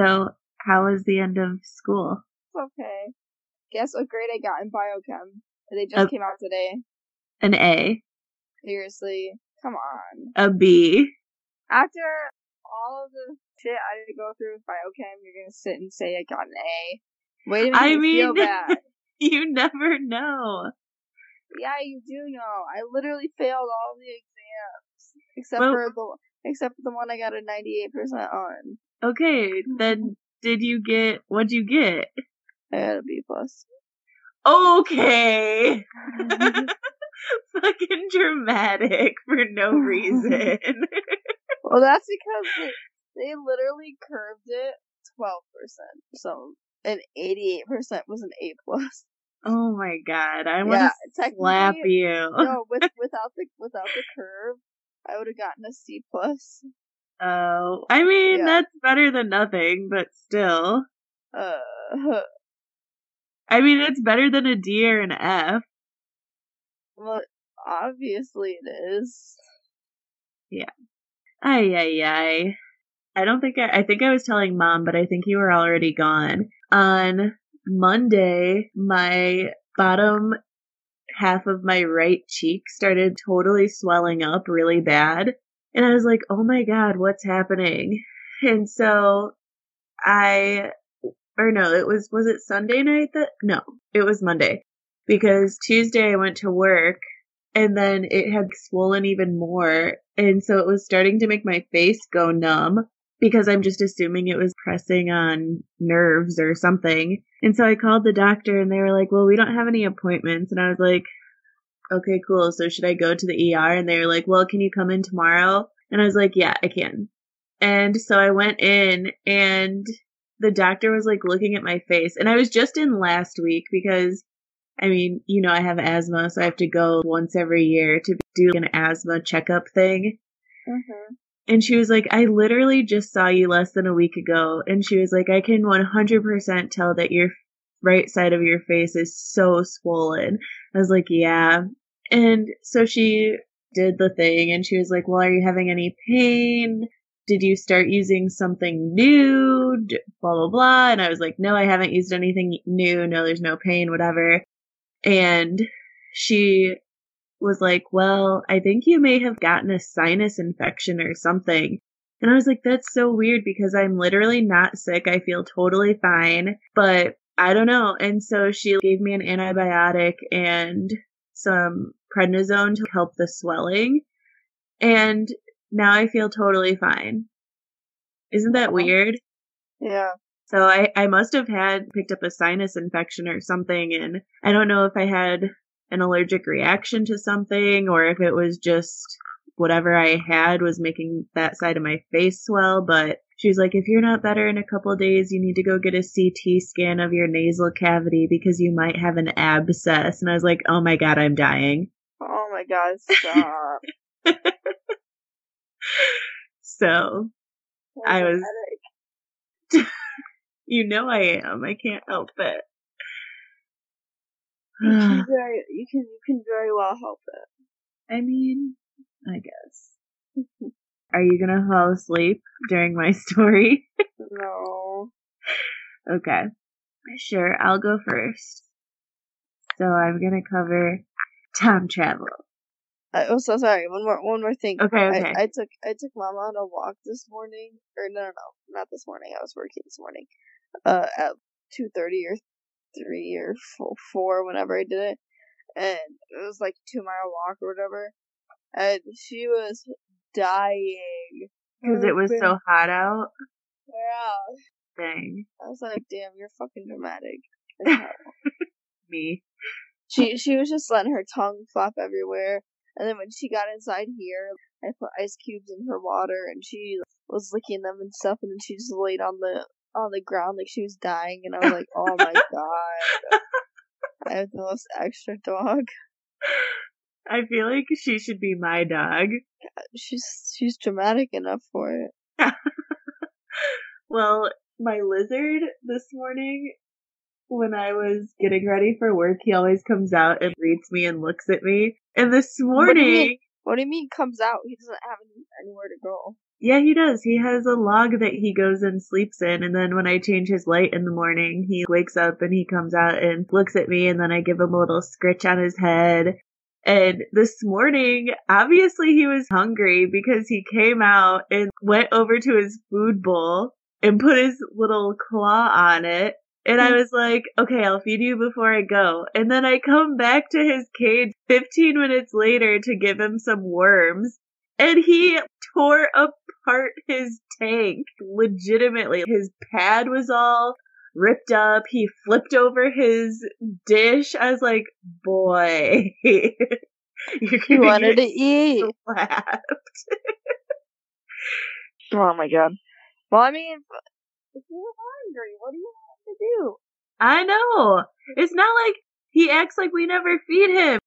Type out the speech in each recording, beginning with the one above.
So, how was the end of school? It's okay. Guess what grade I got in biochem? They just A- came out today. An A, Seriously, come on. a B. After all of the shit I had to go through with biochem, you're gonna sit and say I got an A. Wait to make I me feel mean- bad. You never know. Yeah, you do know. I literally failed all the exams except Well- for the except for the one I got a ninety eight percent on. Okay, then mm-hmm. did you get what'd you get? I got a B plus. Okay. Mm-hmm. Fucking dramatic for no reason. well, that's because they, they literally curved it twelve percent. So an eighty eight percent was an A plus. oh my god, I want to Yeah, slap you. no, with without the without the curve, I would have gotten a C plus. Oh, I mean Yeah. that's better than nothing, but still. Uh, I mean it's better than a D or an F. well, obviously it is. Yeah. Ay ay ay. I don't think I I think I was telling mom, but I think you were already gone. On Monday, my bottom half of my right cheek started totally swelling up really bad. And I was like, oh my god, what's happening? And so I, or no, it was, was it Sunday night that, no, it was Monday. Because Tuesday I went to work and then it had swollen even more. And so it was starting to make my face go numb because I'm just assuming it was pressing on nerves or something. And so I called the doctor and they were like, well, we don't have any appointments. And I was like, okay, cool. So should I go to the ER? And they were like, well, can you come in tomorrow? And I was like, yeah, I can. And so I went in and the doctor was like looking at my face and I was just in last week because I mean, you know, I have asthma, so I have to go once every year to do an asthma checkup thing. Mm-hmm. And she was like, I literally just saw you less than a week ago. And she was like, I can 100% tell that your right side of your face is so swollen. I was like, yeah. And so she did the thing and she was like, well, are you having any pain? Did you start using something new? Blah, blah, blah. And I was like, no, I haven't used anything new. No, there's no pain, whatever. And she was like, well, I think you may have gotten a sinus infection or something. And I was like, that's so weird because I'm literally not sick. I feel totally fine, but I don't know. And so she gave me an antibiotic and some prednisone to help the swelling. And now I feel totally fine. Isn't that weird? Yeah. So I, I must have had picked up a sinus infection or something and I don't know if I had an allergic reaction to something or if it was just whatever I had was making that side of my face swell, but she's like, if you're not better in a couple of days, you need to go get a CT scan of your nasal cavity because you might have an abscess. And I was like, oh my god, I'm dying. Oh my god, stop. So I was- you know I am. I can't help it. You can very, you can, you can very well help it. I mean, I guess. Are you gonna fall asleep during my story? No. okay. Sure, I'll go first. So I'm gonna cover time travel. I, oh, so sorry. One more, one more thing. Okay, okay. I, I took, I took Mama on a walk this morning, or no, no, no, not this morning. I was working this morning, uh, at two thirty or three or four, four, whenever I did it, and it was like a two mile walk or whatever, and she was dying Because it was so hot out. Yeah, Dang. I was like, damn, you're fucking dramatic. Me. she she was just letting her tongue flop everywhere. And then when she got inside here, I put ice cubes in her water, and she was licking them and stuff. And then she just laid on the on the ground like she was dying. And I was like, oh my god, I have the most extra dog. I feel like she should be my dog. She's she's dramatic enough for it. Well, my lizard this morning, when I was getting ready for work, he always comes out and greets me and looks at me. And this What do morning, What do you mean comes out? He doesn't have any, anywhere to go. Yeah, he does. He has a log that he goes and sleeps in, and then when I change his light in the morning, he wakes up and he comes out and looks at me, and then I give him a little scritch on his head. And this morning, obviously he was hungry because he came out and went over to his food bowl and put his little claw on it. And I hmm. was like, okay, I'll feed you before I go. And then I come back to his cage 15 minutes later to give him some worms. And he tore apart his tank. Legitimately. His pad was all ripped up. He flipped over his dish. I was like, boy. You're he wanted to eat. Slapped. oh my god. Well, I mean, if you're hungry, what do you want to do? I know. It's not like he acts like we never feed him.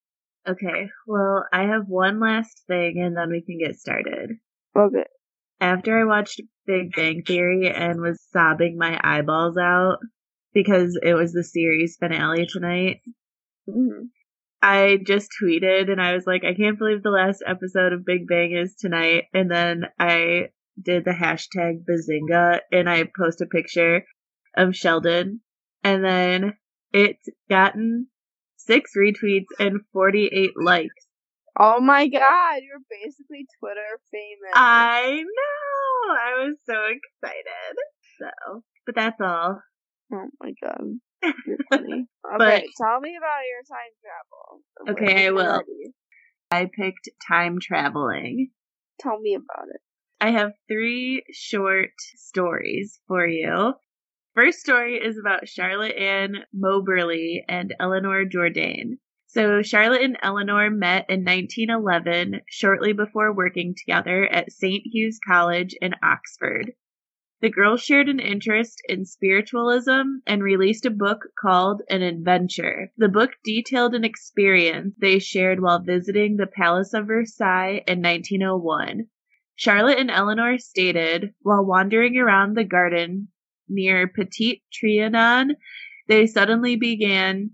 Okay, well, I have one last thing and then we can get started. Okay. After I watched Big Bang Theory and was sobbing my eyeballs out because it was the series finale tonight, mm-hmm. I just tweeted and I was like, I can't believe the last episode of Big Bang is tonight. And then I did the hashtag Bazinga and I post a picture of Sheldon. And then it's gotten six retweets and 48 likes. Oh my god, you're basically Twitter famous. I know! I was so excited. So, but that's all. Oh my god. You're funny. Okay, but, tell me about your time travel. Okay, I will. I picked time traveling. Tell me about it. I have three short stories for you. First story is about Charlotte Ann Moberly and Eleanor Jourdain. So Charlotte and Eleanor met in 1911, shortly before working together at St. Hugh's College in Oxford. The girls shared an interest in spiritualism and released a book called An Adventure. The book detailed an experience they shared while visiting the Palace of Versailles in 1901. Charlotte and Eleanor stated, while wandering around the garden near Petit Trianon, they suddenly began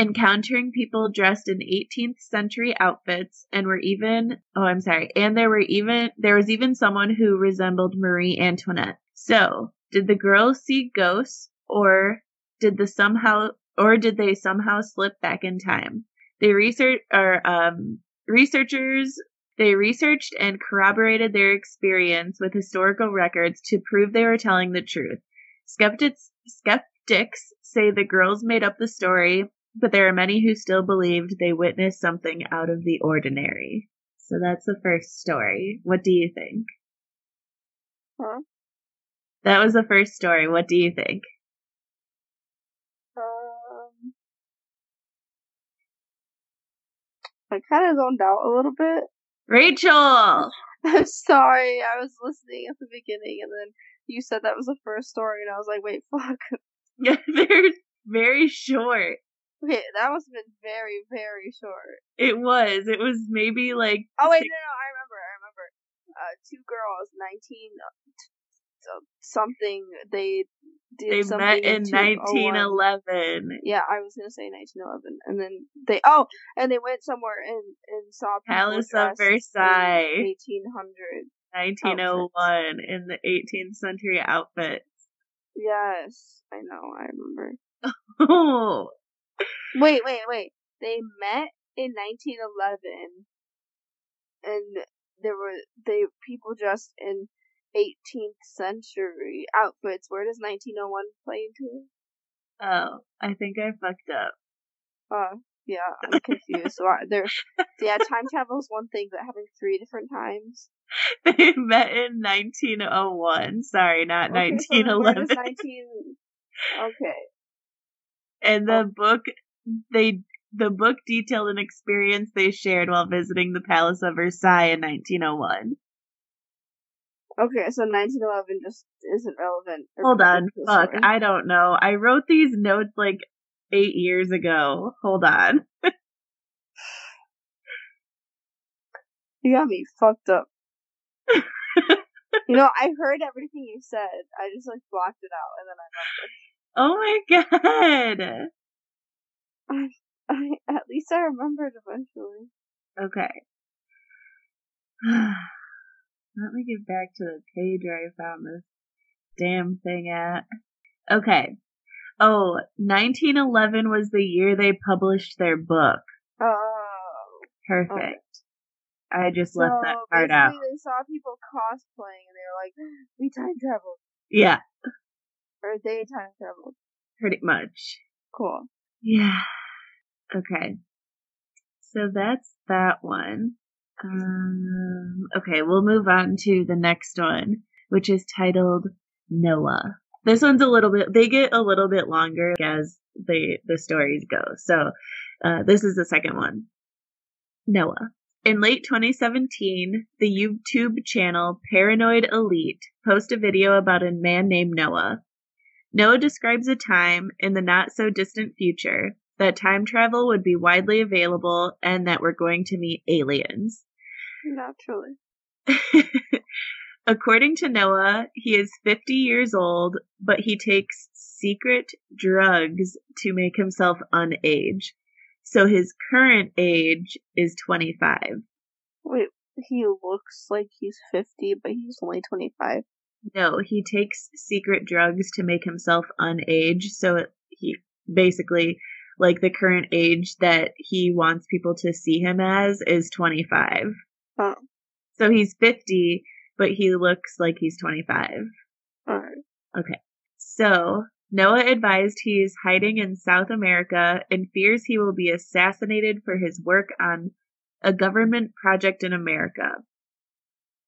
encountering people dressed in 18th century outfits and were even oh I'm sorry and there were even there was even someone who resembled Marie Antoinette. So, did the girls see ghosts or did the somehow or did they somehow slip back in time? They research or um researchers they researched and corroborated their experience with historical records to prove they were telling the truth. Skeptics skeptics say the girls made up the story but there are many who still believed they witnessed something out of the ordinary. So that's the first story. What do you think? Huh? That was the first story. What do you think? Um, I kind of zoned out a little bit. Rachel! I'm sorry. I was listening at the beginning and then you said that was the first story and I was like, wait, fuck. Yeah, they're very short. Okay, that must have been very, very short. It was. It was maybe like. Oh wait, no, no, I remember. I remember. Uh, two girls, nineteen uh, something. They did they something met in nineteen eleven. Yeah, I was gonna say nineteen eleven, and then they oh, and they went somewhere and and saw Palace of Versailles, eighteen hundred. 1901 in the 18th century outfits. Yes, I know. I remember. Oh, Wait, wait, wait. They met in 1911, and there were they people dressed in 18th century outfits. Where does 1901 play into? it? Oh, I think I fucked up. Uh, yeah, I'm confused. so I, there, yeah, time travel is one thing, but having three different times. They met in 1901. Sorry, not okay, 1911. So 19... Okay. And oh. the oh. book they the book detailed an experience they shared while visiting the Palace of Versailles in 1901. Okay, so 1911 just isn't relevant. Hold on, fuck, I don't know. I wrote these notes like eight years ago. Hold on. you got me fucked up. you know, I heard everything you said. I just like blocked it out and then I Oh my god. I, I, at least I remembered eventually. Okay. Let me get back to the page where I found this damn thing at. Okay. Oh, 1911 was the year they published their book. Oh. Perfect. Okay. I just So left that part out. they saw people cosplaying and they were like, we time traveled. Yeah, Or they time traveled. pretty much. Cool. Yeah. Okay. So that's that one. Um, okay, we'll move on to the next one, which is titled Noah. This one's a little bit, they get a little bit longer as the, the stories go. So, uh, this is the second one. Noah. In late 2017, the YouTube channel Paranormal Elite posted a video about a man named Noah. Noah describes a time in the not so distant future that time travel would be widely available and that we're going to meet aliens. Naturally. According to Noah, he is 50 years old, but he takes secret drugs to make himself unage. So his current age is 25. Wait, he looks like he's 50, but he's only 25. No, he takes secret drugs to make himself unage. So he basically, like the current age that he wants people to see him as is 25. Oh, So he's 50, but he looks like he's 25. alright. Okay. So Noah advised he is hiding in South America and fears he will be assassinated for his work on a government project in America.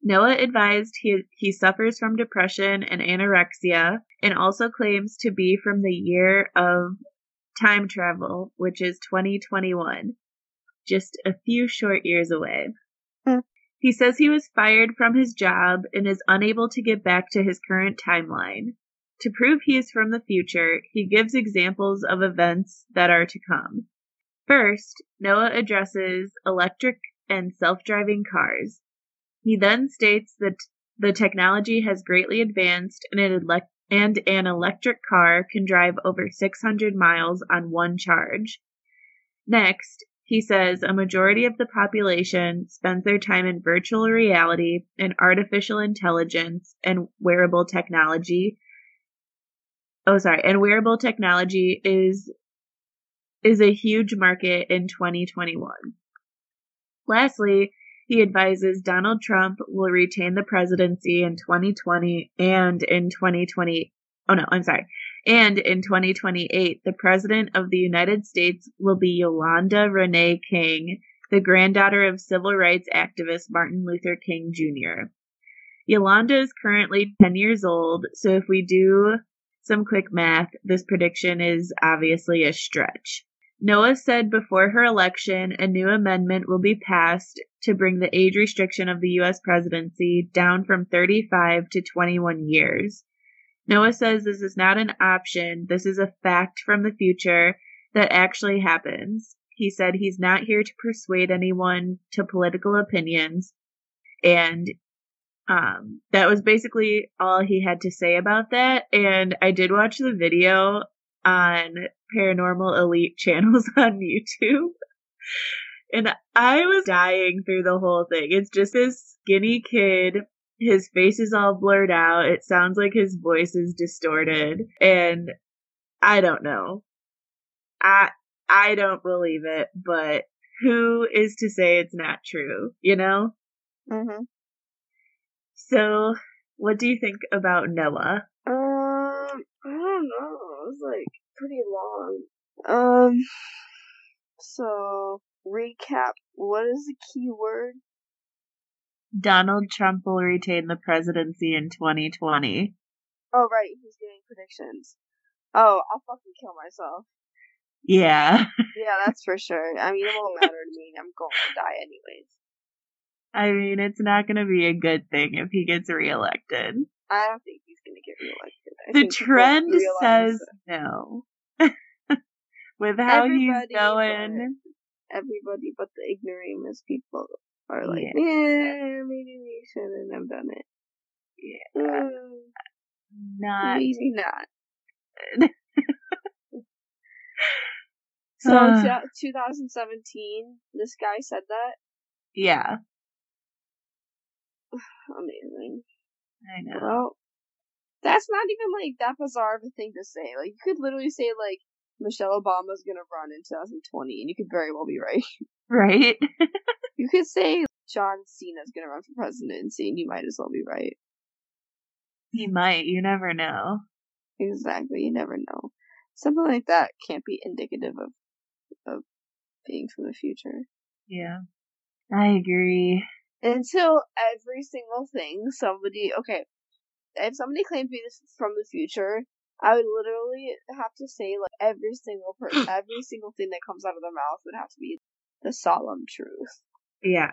Noah advised he, he suffers from depression and anorexia and also claims to be from the year of time travel, which is 2021, just a few short years away. Hmm. He says he was fired from his job and is unable to get back to his current timeline. To prove he is from the future, he gives examples of events that are to come. First, Noah addresses electric and self-driving cars. He then states that the technology has greatly advanced and an, and an electric car can drive over 600 miles on one charge. Next, he says a majority of the population spends their time in virtual reality and artificial intelligence and wearable technology. Oh, sorry, and wearable technology is is a huge market in 2021. Lastly, he advises Donald Trump will retain the presidency in 2020 and in 2020. Oh no, I'm sorry. And in 2028, the president of the United States will be Yolanda Renee King, the granddaughter of civil rights activist Martin Luther King Jr. Yolanda is currently 10 years old, so if we do some quick math, this prediction is obviously a stretch. Noah said before her election, a new amendment will be passed to bring the age restriction of the U.S. presidency down from 35 to 21 years. Noah says this is not an option, this is a fact from the future that actually happens. He said he's not here to persuade anyone to political opinions, and um, that was basically all he had to say about that. And I did watch the video on paranormal elite channels on YouTube. And I was dying through the whole thing. It's just this skinny kid. His face is all blurred out. It sounds like his voice is distorted. And I don't know. I, I don't believe it, but who is to say it's not true, you know? Mm-hmm. So, what do you think about Noah? Um, I don't know. It was like pretty long. Um, so recap. What is the key word? Donald Trump will retain the presidency in 2020. Oh, right. He's getting predictions. Oh, I'll fucking kill myself. Yeah. Yeah, that's for sure. I mean, it won't matter to me. I'm going to die anyways. I mean, it's not going to be a good thing if he gets reelected. I don't think he's going to get reelected. I The trend says no. With how Everybody he's going. Everybody but the ignoramus people are like, Yeah. yeah, maybe we shouldn't have done it. Yeah. Mm, Not. maybe not. So Uh. in 2017, this guy said that. Yeah. amazing. I know. Well, that's not even like that bizarre of a thing to say. Like you could literally say like Michelle Obama's gonna run in 2020, and you could very well be right. Right? You could say John Cena's gonna run for presidency, and you might as well be right. he might. You never know. Exactly. You never know. Something like that can't be indicative of of being from the future. Yeah. I agree. Until every single thing somebody okay, if somebody claimed to be from the future, I would literally have to say like every single per every single thing that comes out of their mouth would have to be the solemn truth. Yeah.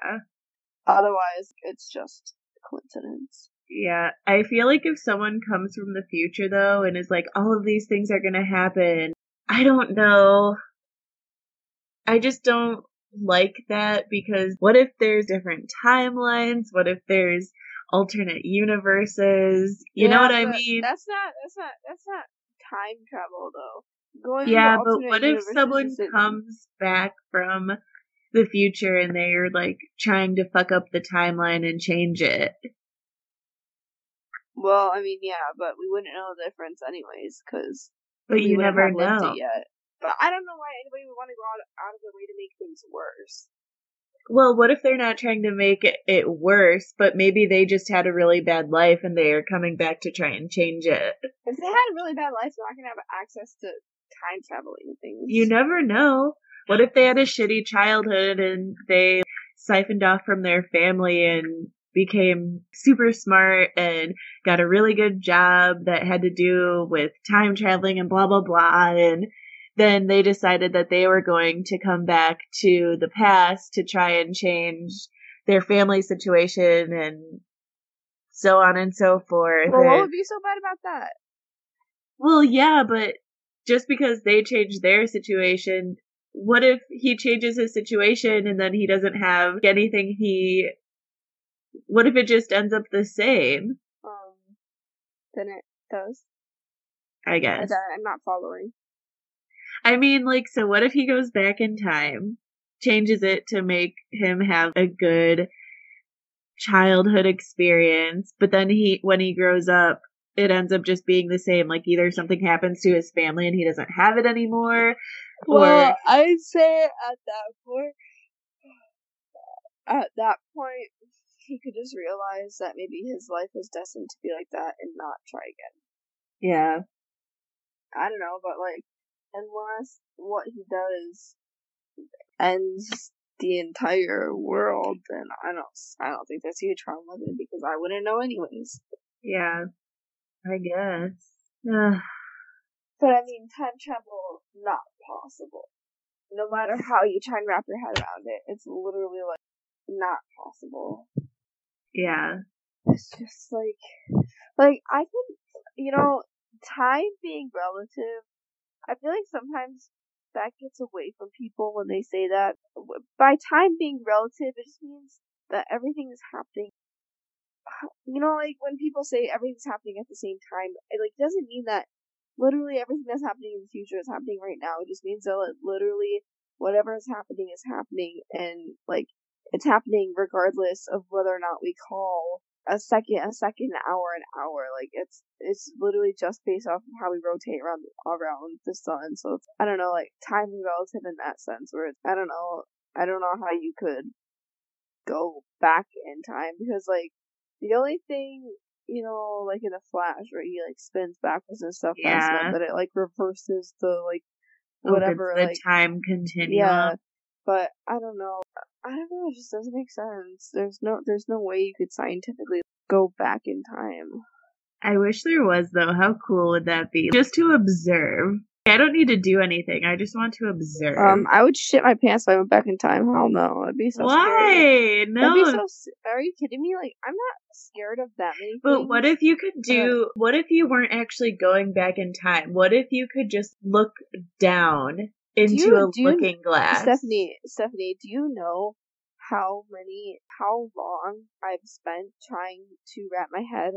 Otherwise, it's just coincidence. Yeah. I feel like if someone comes from the future though and is like, all of these things are gonna happen, I don't know. I just don't like that because what if there's different timelines? What if there's alternate universes? You know what I mean? That's not that's not that's not time travel though. Going Yeah, but what if someone comes back from the future and they're like trying to fuck up the timeline and change it? Well, I mean, yeah, but we wouldn't know the difference anyways, because But we you never know. yet. But I don't know why anybody would want to go out, out of their way to make things worse. Well, what if they're not trying to make it, worse, but maybe they just had a really bad life and they are coming back to try and change it? If they had a really bad life, they're not gonna have access to time traveling things. You never know. What if they had a shitty childhood and they siphoned off from their family and became super smart and got a really good job that had to do with time traveling and blah blah blah and then they decided that they were going to come back to the past to try and change their family situation and so on and so forth. Well, what would be so bad about that? well, yeah, but just because they changed their situation, what if he changes his situation and then he doesn't have anything he. What if it just ends up the same? Um, then it does. I, guess. I'm not following. I mean, like, so what if he goes back in time, changes it to make him have a good childhood experience, but then he, when he grows up, it ends up just being the same. Like, either something happens to his family and he doesn't have it anymore, Well, or I'd say at that point, at that point, he could just realize that maybe his life was destined to be like that and not try again. yeah, I don't know, but like, unless what he does ends the entire world, then I don't, I don't think there's a huge harm with it because I wouldn't know anyways. yeah, I guess. But I mean, time travel not possible. No matter how you try and wrap your head around it, it's literally like not possible. yeah, It's just like, like I can, you know, time being relative. I feel like sometimes that gets away from people when they say that. By time being relative, it just means that everything is happening. You know, like when people say everything's happening at the same time, it like doesn't mean that literally everything that's happening in the future is happening right now. It just means that like, literally whatever is happening is happening, and like it's happening regardless of whether or not we call a second a second hour an hour like it's it's literally just based off of how we rotate around around the sun so it's, i don't know like time is relative in that sense where it's, i don't know i don't know how you could go back in time because like the only thing you know like in a flash where he like spins backwards and stuff Yeah. enough that it like reverses the like oh, Opens whatever the like time continuum. yeah, but I don't know. I don't know. It just doesn't make sense. There's no, there's no way you could scientifically go back in time. I wish there was though. How cool would that be? Just to observe. I don't need to do anything. I just want to observe. Um, I would shit my pants if I went back in time. Hell no, I'd be so scared. Why? That'd No. be so. Are you kidding me? Like, I'm not scared of that many. But things. what if you could do, what if you weren't actually going back in time? What if you could just look down into you- a do you- looking glass? Stephanie, Stephanie, do you know how many, how long I've spent trying to wrap my head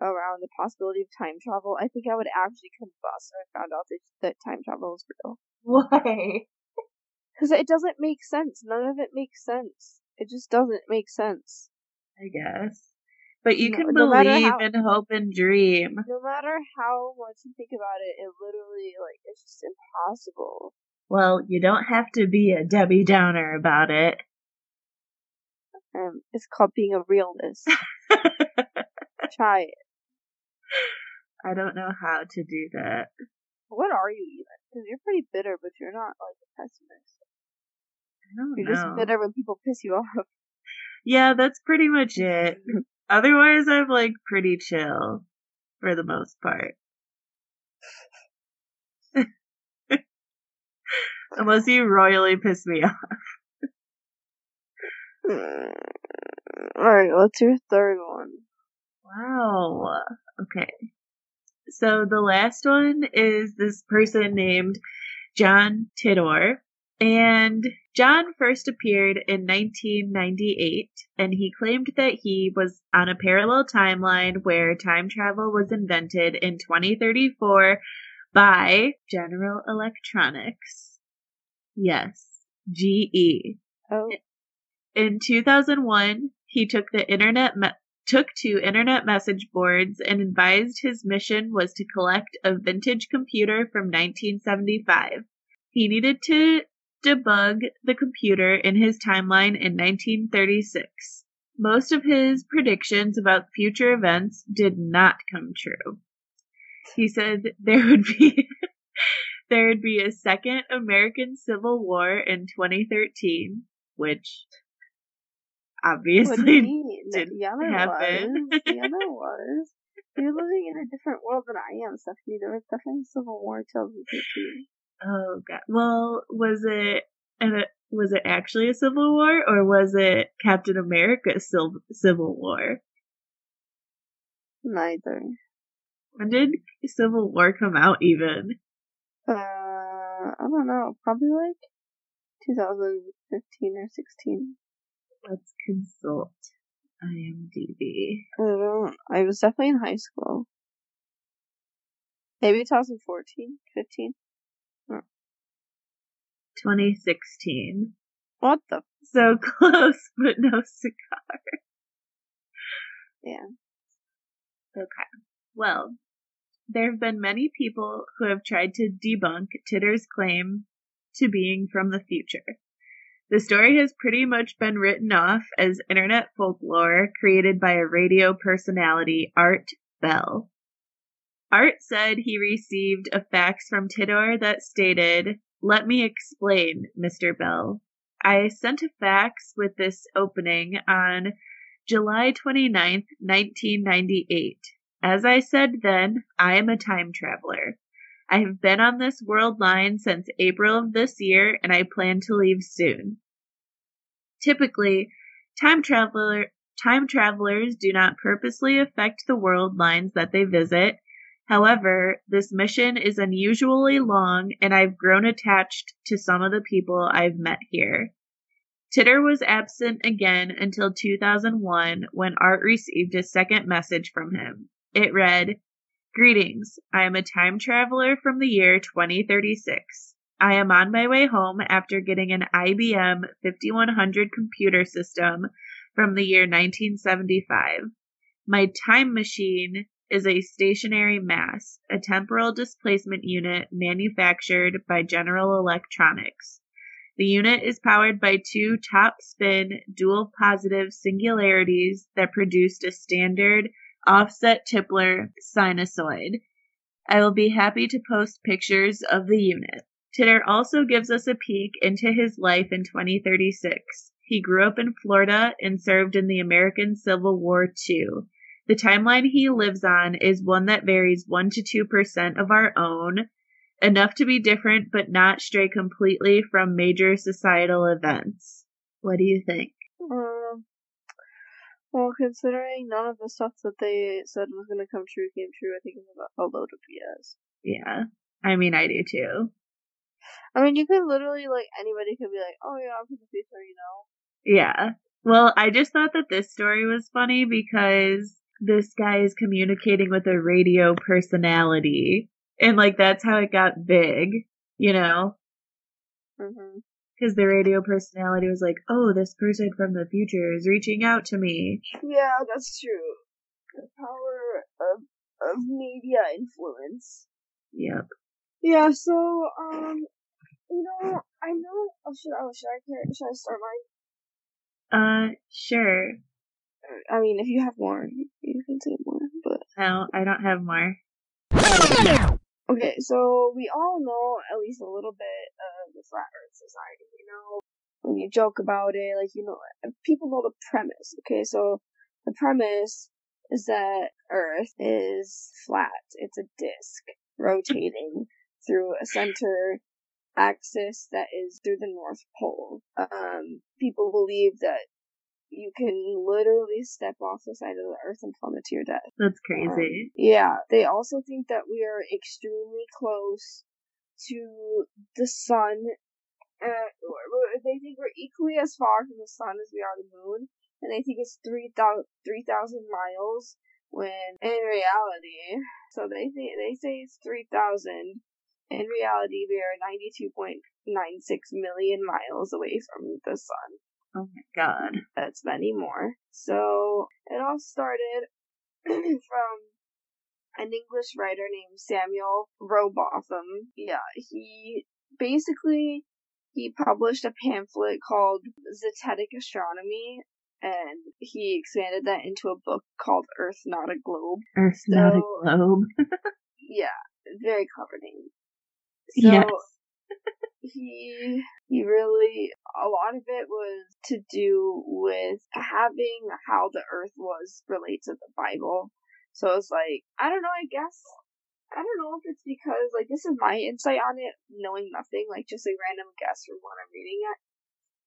around the possibility of time travel? I think I would actually combust if I found out that, that time travel is real. Why? Because it doesn't make sense. None of it makes sense. It just doesn't make sense. I guess. But you can no believe how- and hope and dream. No matter how much you think about it, it literally like it's just impossible. Well, you don't have to be a Debbie Downer about it. Um, it's called being a realist. Try it. I don't know how to do that. What are you even? Because you're pretty bitter, but you're not like a pessimist. I don't know. You're just bitter when people piss you off. Yeah, that's pretty much it. Otherwise, I'm like pretty chill for the most part. Unless you royally piss me off. Hmm. Alright, what's your third one? Wow. Okay. So the last one is this person named John Titor. And John first appeared in 1998, and he claimed that he was on a parallel timeline where time travel was invented in 2034 by General Electronics. Yes, GE. Oh, In 2001, he took the internet me- took to internet message boards and advised his mission was to collect a vintage computer from 1975. He needed to debug the computer in his timeline in 1936. Most of his predictions about future events did not come true. He said there would be there would be a second American Civil War in 2013, which what do you obviously didn't happen. was. Yeah, there was. You're living in a different world than I am, Stephanie. There was definitely a Civil War in 2013. Oh god. Well, was it and was it actually a civil war or was it Captain America's Civil Civil War? Neither. When did Civil War come out even? Uh, I don't know. Probably like 2015 or 16. Let's consult IMDb. I don't. I was definitely in high school. Maybe 2014, 15. 2016. What the? So close, but no cigar. Yeah. Okay. Well, there have been many people who have tried to debunk Titor's claim to being from the future. The story has pretty much been written off as internet folklore created by a radio personality, Art Bell. Art said he received a fax from Titor that stated, Let me explain, Mr. Bell. I sent a fax with this opening on July 29th, 1998. As I said then, I am a time traveler. I have been on this world line since April of this year and I plan to leave soon. Typically, time traveler time travelers do not purposely affect the world lines that they visit. However, this mission is unusually long and I've grown attached to some of the people I've met here. Titor was absent again until 2001 when Art received a second message from him. It read, Greetings, I am a time traveler from the year 2036. I am on my way home after getting an IBM 5100 computer system from the year 1975. My time machine is a stationary mass, a temporal displacement unit manufactured by General Electronics. The unit is powered by two top spin dual positive singularities that produced a standard offset Tipler sinusoid. I will be happy to post pictures of the unit. Titor also gives us a peek into his life in 2036. He grew up in Florida and served in the American Civil War II. The timeline he lives on is one that varies 1 to 2% of our own, enough to be different but not stray completely from major societal events. What do you think? Um, well, considering none of the stuff that they said was going to come true came true, I think it's about a load of BS. Yeah. I mean, I do too. I mean, you could literally, like, anybody could be like, oh yeah, I'm from the future, you know? Yeah. Well, I just thought that this story was funny because this guy is communicating with a radio personality. And, like, that's how it got big, you know? hmm Because the radio personality was like, oh, this person from the future is reaching out to me. Yeah, that's true. the power of of media influence. Yep. Yeah. So um, you know, I know. Oh, should oh should I should I start mine? Uh, sure. I mean, if you have more, you can say more. But no, I don't have more. Okay, so we all know at least a little bit of the flat Earth society. You know, when you joke about it, like you know, people know the premise. Okay, so the premise is that Earth is flat. It's a disk rotating through a center axis that is through the North Pole. Um, people believe that you can literally step off the side of the earth and plummet to your death. That's crazy. Um, yeah. They also think that we are extremely close to the sun. Uh, they think we're equally as far from the sun as we are the moon, and they think it's 3,000 3, miles when in reality, so they think they say it's 3,000. In reality, we are 92.96 million miles away from the sun. Oh my god. That's many more. So it all started from an English writer named Samuel Rowbotham. Yeah, he basically he published a pamphlet called Zetetic Astronomy and he expanded that into a book called Earth Not a Globe. Earth so, Not a Globe. yeah, very clever name. So yes. he he really a lot of it was to do with having how the earth was relates to the bible. So it's like i don't know i guess i don't know if it's because like this is my insight on it knowing nothing like just a random guess from what i'm reading it.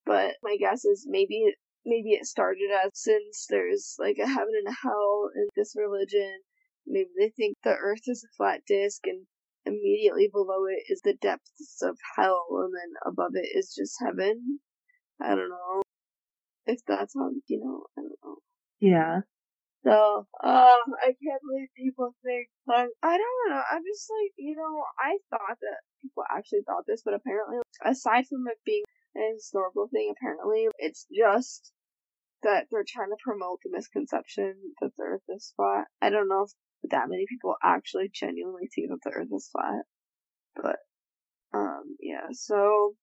But my guess is maybe maybe it started as since there's like a heaven and a hell in this religion maybe they think the earth is a flat disk and immediately below it is the depths of hell, and then above it is just heaven. I don't know if that's on, you know, I don't know. Yeah. So, um, I can't believe people think, like, I don't know, I'm just like, you know, I thought that people actually thought this, but apparently, aside from it being a historical thing, apparently, it's just that they're trying to promote the misconception that the earth is flat. I don't know if that many people actually genuinely think that the earth is flat. But, um, yeah, so,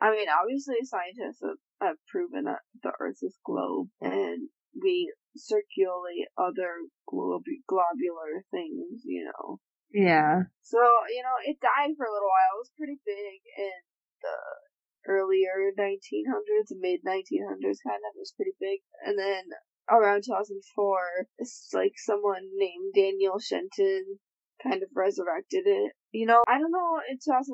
I mean, obviously scientists have, have proven that the earth is globe and we circulate other glob- globular things, you know. Yeah. So, you know, it died for a little while. It was pretty big in the earlier 1900s, mid 1900s kind of. It was pretty big. And then around 2004, it's like someone named Daniel Shenton kind of resurrected it. You know, I don't know in 2004,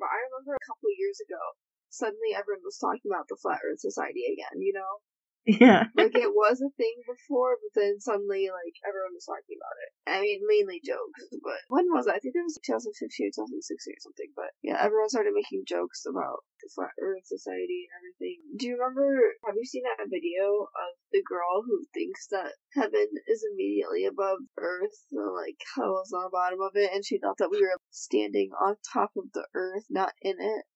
but I remember a couple years ago, suddenly everyone was talking about the Flat Earth Society again, you know? Yeah. like it was a thing before, but then suddenly like everyone was talking about it. I mean, mainly jokes, but when was that? I think it was 2015 or 2016 or something. But yeah, everyone started making jokes about the flat Earth Society and everything. Do you remember? Have you seen that video of the girl who thinks that heaven is immediately above Earth, and, like hell is on the bottom of it, and she thought that we were standing on top of the Earth, not in it?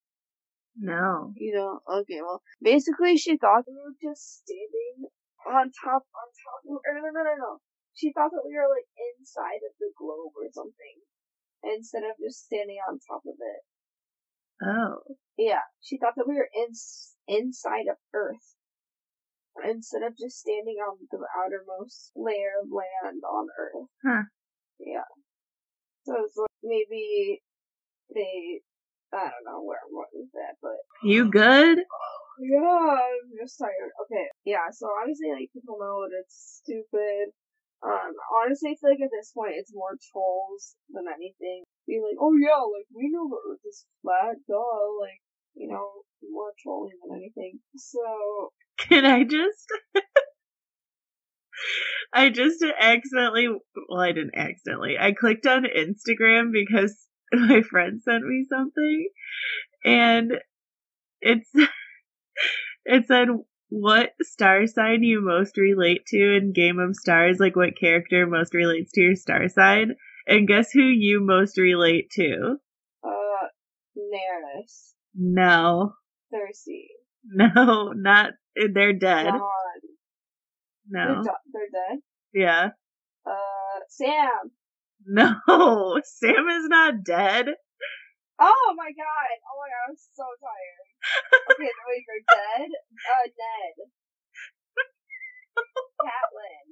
No. You know, okay, well, basically she thought we were just standing on top, on top of, or no, no, no, no. She thought that we were like inside of the globe or something, instead of just standing on top of it. Oh. Yeah, she thought that we were in, inside of Earth, instead of just standing on the outermost layer of land on Earth. Huh. Yeah. So it's like maybe they I don't know where I'm going with that, but you good? Yeah, I'm just tired. Okay, yeah. So obviously, like people know that it's stupid. Um, honestly, I feel like at this point it's more trolls than anything. Being like, oh yeah, like we know the Earth is flat, duh. Like, you know, more trolling than anything. So, can I just? I just accidentally, well, I didn't accidentally. I clicked on Instagram because my friend sent me something and it's it said what star sign you most relate to in Game of Stars, like what character most relates to your star sign, and guess who you most relate to? Uh, Daenerys. No. Cersei. No, not. They're dead. Jon. No. They're, they're dead. Yeah. Uh, Sam. No, Sam is not dead. Oh my god. Oh my god, I'm so tired. Okay, the wait, they're dead? Uh, Ned. Catelyn.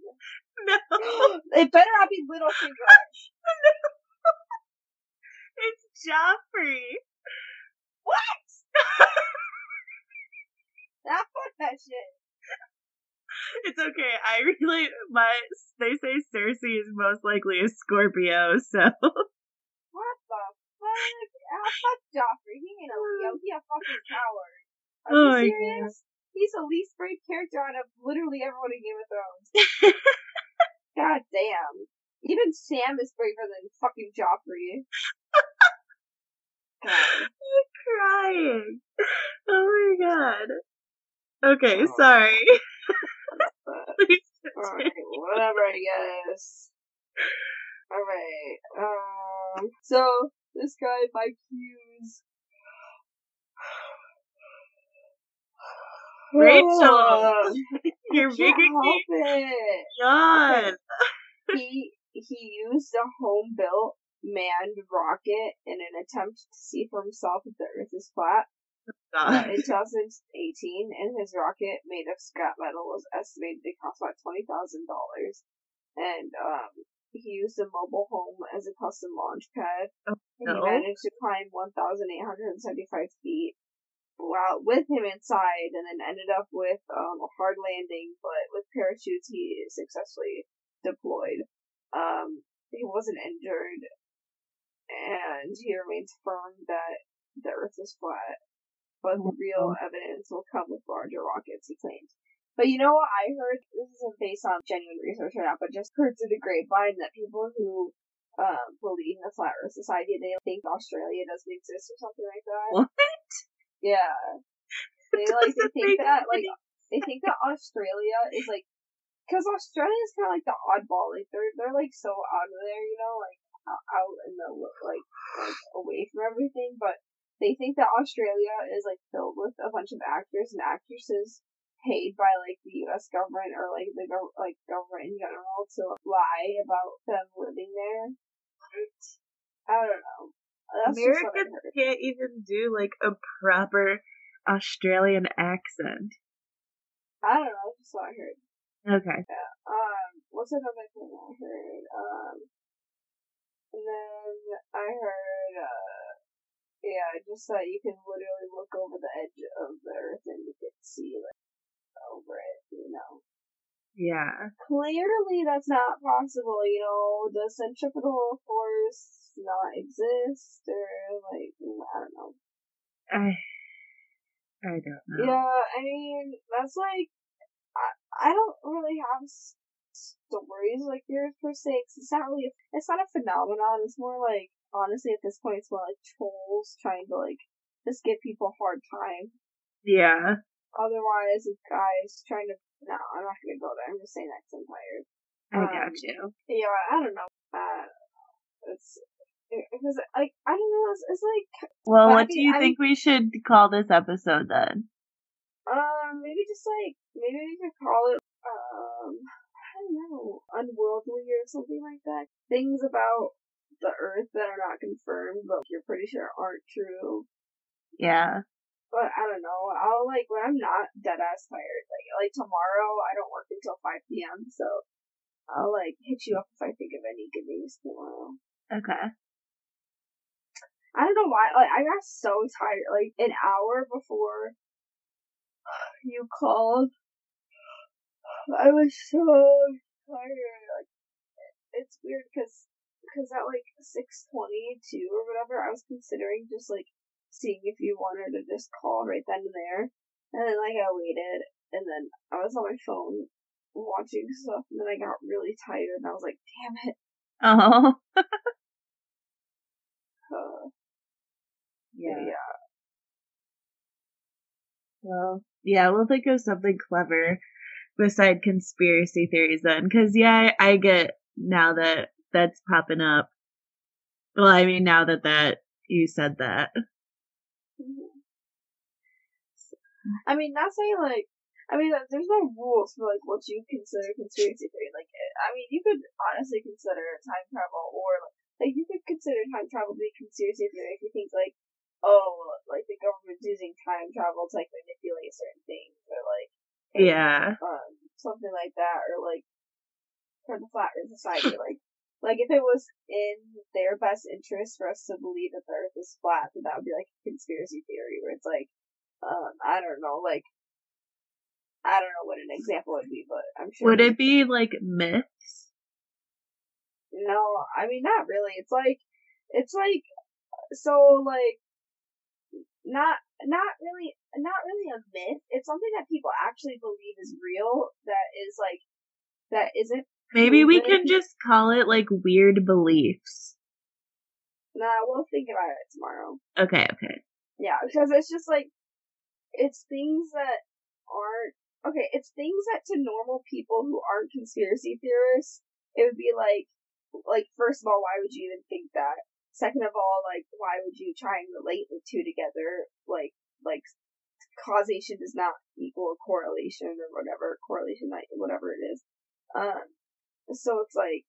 No, it better not be Littlefinger. No. It's Joffrey. What? Nah, fuck that shit. It's okay. I really my they say Cersei is most likely a Scorpio, so What the fuck? Ah, fuck Joffrey. He ain't a Leo. He a fucking coward. Are Oh you serious? He's the least brave character out of literally everyone in Game of Thrones. God damn. Even Sam is braver than fucking Joffrey. God. crying. Oh my god. Okay, Oh. sorry. But, Please alright, whatever, I guess. Alright, um, so, this guy, Mike Hughes. Rachel, You're making me it. yawn. he he used a home built manned rocket in an attempt to see for himself if the Earth is flat. Uh, in 2018, and his rocket made of scrap metal was estimated to cost about twenty thousand dollars. And um, he used a mobile home as a custom launch pad. Oh, And no. he managed to climb 1,875 feet while with him inside, and then ended up with um, a hard landing. But with parachutes, he successfully deployed. Um, he wasn't injured, and he remains firm that the Earth is flat. But the real evidence will come with larger rockets, he claims. But you know what I heard? This isn't based on genuine research or not, but just heard through the grapevine that people who um, believe in the flat Earth society, they think Australia doesn't exist or something like that. What? Yeah. They like they think that like they think that Australia is like because Australia is kind of like the oddball. Like they're they're like so out of there, you know, like out in the like like away from everything. But they think that Australia is like filled with a bunch of actors and actresses paid by like the U.S. government or like the gov- like government in general to lie about them living there. What? I don't know. That's just what I Americans can't even do like a proper Australian accent. I don't know. That's just what I heard. Okay. Yeah. Um, what's another thing I heard? Um, and then I heard, uh, yeah, just that you can literally look over the edge of the earth and you can see, like, over it, you know. Yeah. Clearly that's not possible, you know, the centripetal force not exist, or, like, mm, I don't know. I I don't know. Yeah, I mean, that's like, I, I don't really have s- stories like yours per se. 'cause it's not really, it's not a phenomenon. It's more like, honestly, at this point, it's more like trolls trying to like just give people a hard time. Yeah. Otherwise, it's guys trying to. No, I'm not gonna go there. I'm just saying that 'cause I'm tired. I Um, got you. Yeah, I don't know. Uh, it's because like I don't know. It's, it's like Well, but I what do mean- you I think we should call this episode then? Um, maybe just like maybe we could call it um I don't know unworldly or something like that. Things about the Earth that are not confirmed, but you're pretty sure aren't true. Yeah. But I don't know. I'll like when I'm not dead ass tired. Like like tomorrow, I don't work until five p.m. So I'll like hit you up if I think of any good news tomorrow. Okay. I don't know why. Like I got so tired. Like an hour before you called, I was so tired. Like it's weird because because at like six twenty two or whatever, I was considering just like seeing if you wanted to just call right then and there, and then like I waited, and then I was on my phone watching stuff, and then I got really tired, and I was like, damn it. Oh. Uh, Yeah. yeah. Well, yeah, we'll think of something clever beside conspiracy theories then. Cause yeah, I, I get now that that's popping up. Well, I mean, now that that, you said that. I mean, not saying like, I mean, there's no rules for like what you consider conspiracy theory. Like, I mean, you could honestly consider time travel, or like you could consider time travel to be conspiracy theory if you think like, oh, like the government's using time travel to like manipulate certain things, or like, yeah, um, something like that, or like for the flat Earth society, like. Like if it was in their best interest for us to believe that the Earth is flat, then that would be like a conspiracy theory where it's like, um, I don't know, like I don't know what an example would be, but I'm sure. Would it be like myths? No, I mean not really. It's like it's like so like not not really not really a myth. It's something that people actually believe is real that is like that isn't Maybe we can just call it like weird beliefs. Nah, we'll think about it tomorrow. Okay, okay. Yeah, because it's just like it's things that aren't okay, it's things that to normal people who aren't conspiracy theorists, it would be like, like, first of all, why would you even think that? Second of all, like, why would you try and relate the two together? Like, like, causation does not equal correlation or whatever, correlation, like whatever it is. Um, so it's like,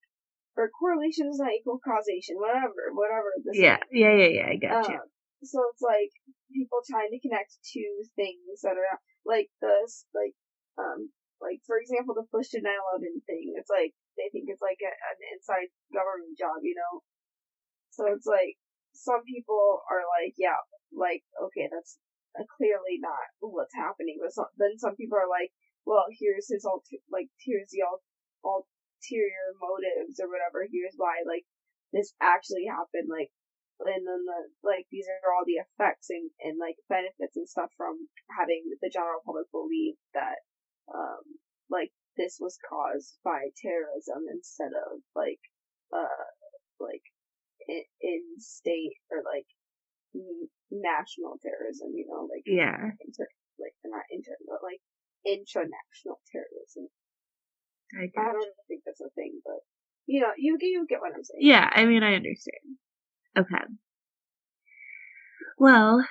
or correlation does not equal causation, whatever, whatever. yeah, is. yeah, yeah, yeah, I got um, you. So it's like, people trying to connect two things that are like this, like um, like for example, the push to 9/11 thing. It's like they think it's like a, an inside government job, you know. So it's like some people are like, yeah, like okay, that's clearly not what's happening. But some, then some people are like, well, here's his alter- like here's the al- ulterior motives or whatever. Here's why like this actually happened. Like and then the like these are all the effects and, and like benefits and stuff from having the general public believe that um, like this was caused by terrorism instead of like uh like in, in state or like national terrorism you know like yeah inter- like not inter but like international terrorism I, I don't think that's a thing but you know you you get what I'm saying yeah I mean I understand okay well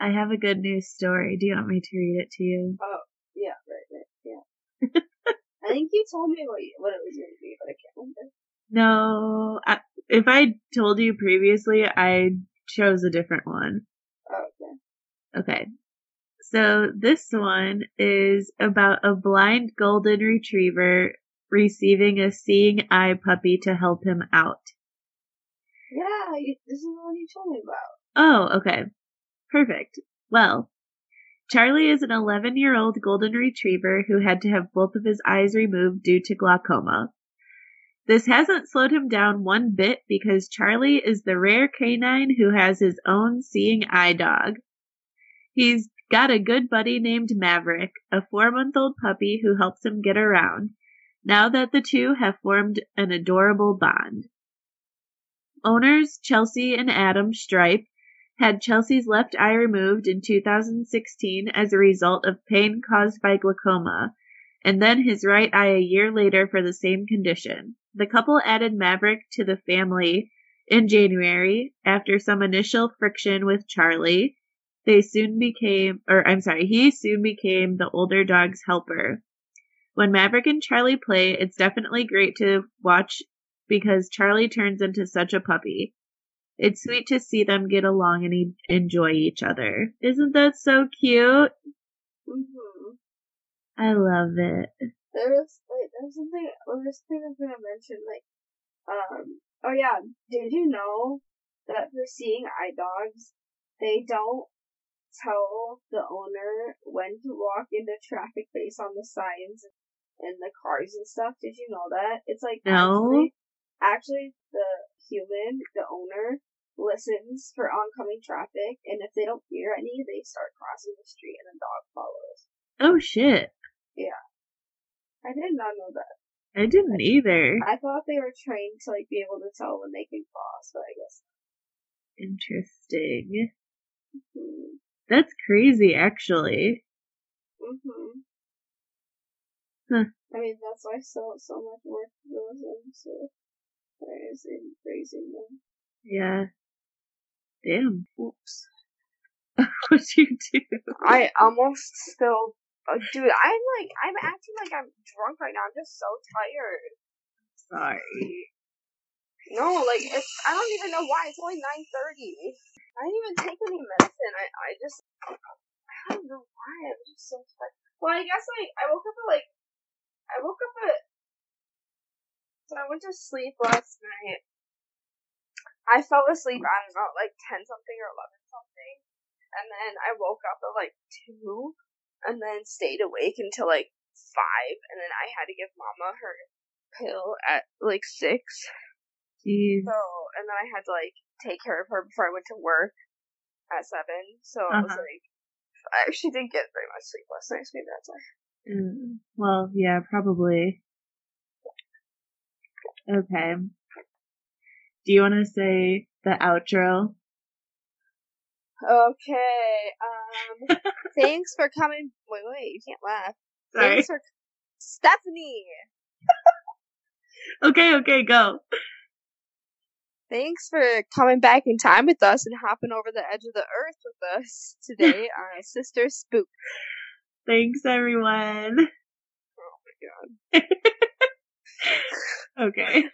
I have a good news story do you want me to read it to you oh yeah right right, yeah. I think you told me what, you, what it was going to be, but I can't remember. No, I, if I told you previously, I chose a different one. Oh, okay. Okay. So this one is about a blind golden retriever receiving a seeing eye puppy to help him out. Yeah, this is the one you told me about. Oh, okay. Perfect. Well, Charlie is an 11 year old golden retriever who had to have both of his eyes removed due to glaucoma. This hasn't slowed him down one bit because Charlie is the rare canine who has his own seeing eye dog. He's got a good buddy named Maverick, a four month old puppy who helps him get around, now that the two have formed an adorable bond. Owners Chelsea and Adam Stipe had Chelsea's left eye removed in 2016 as a result of pain caused by glaucoma, and then his right eye a year later for the same condition. The couple added Maverick to the family in January after some initial friction with Charlie. They soon became, or I'm sorry, he soon became the older dog's helper. When Maverick and Charlie play, it's definitely great to watch because Charlie turns into such a puppy. It's sweet to see them get along and e- enjoy each other. Isn't that so cute? Mm-hmm. I love it. There was like there's something well, there's something I was gonna mention like um oh yeah did you know that for seeing eye dogs they don't tell the owner when to walk into traffic based on the signs and the cars and stuff. Did you know that? It's like no. actually, actually the human, the owner, listens for oncoming traffic, and if they don't hear any, they start crossing the street and the dog follows. Oh shit. Yeah. I did not know that. I didn't either. I thought they were trained to like be able to tell when they can cross, but I guess. Interesting. Mm-hmm. That's crazy, actually. Mhm. Huh. I mean, that's why so so much work goes into raising raising them. Yeah. Damn. Oops. What'd you do? I almost spilled Oh, dude, I'm like, I'm acting like I'm drunk right now. I'm just so tired. Sorry. No, like, it's, I don't even know why. It's only 9.30. I didn't even take any medicine. I, I just, I don't know why. I'm just so tired. Well, I guess, like, I woke up at, like, I woke up at, so I went to sleep last night. I fell asleep, I don't know, like 10 something or 11 something. And then I woke up at like 2 and then stayed awake until like five, and then I had to give Mama her pill at like six. Jeez. So, and then I had to like take care of her before I went to work at seven. So I was Uh-huh. like, I actually didn't get very much sleep last night. So maybe that's why. Mm, well, yeah, probably. Okay. Do you want to say the outro? Okay. Um. thanks for coming. Wait, wait. You can't laugh. Sorry. Thanks for Stephanie. Okay, okay, go. Thanks for coming back in time with us and hopping over the edge of the earth with us today on Sister Spook. Thanks, everyone. Oh my god. Okay.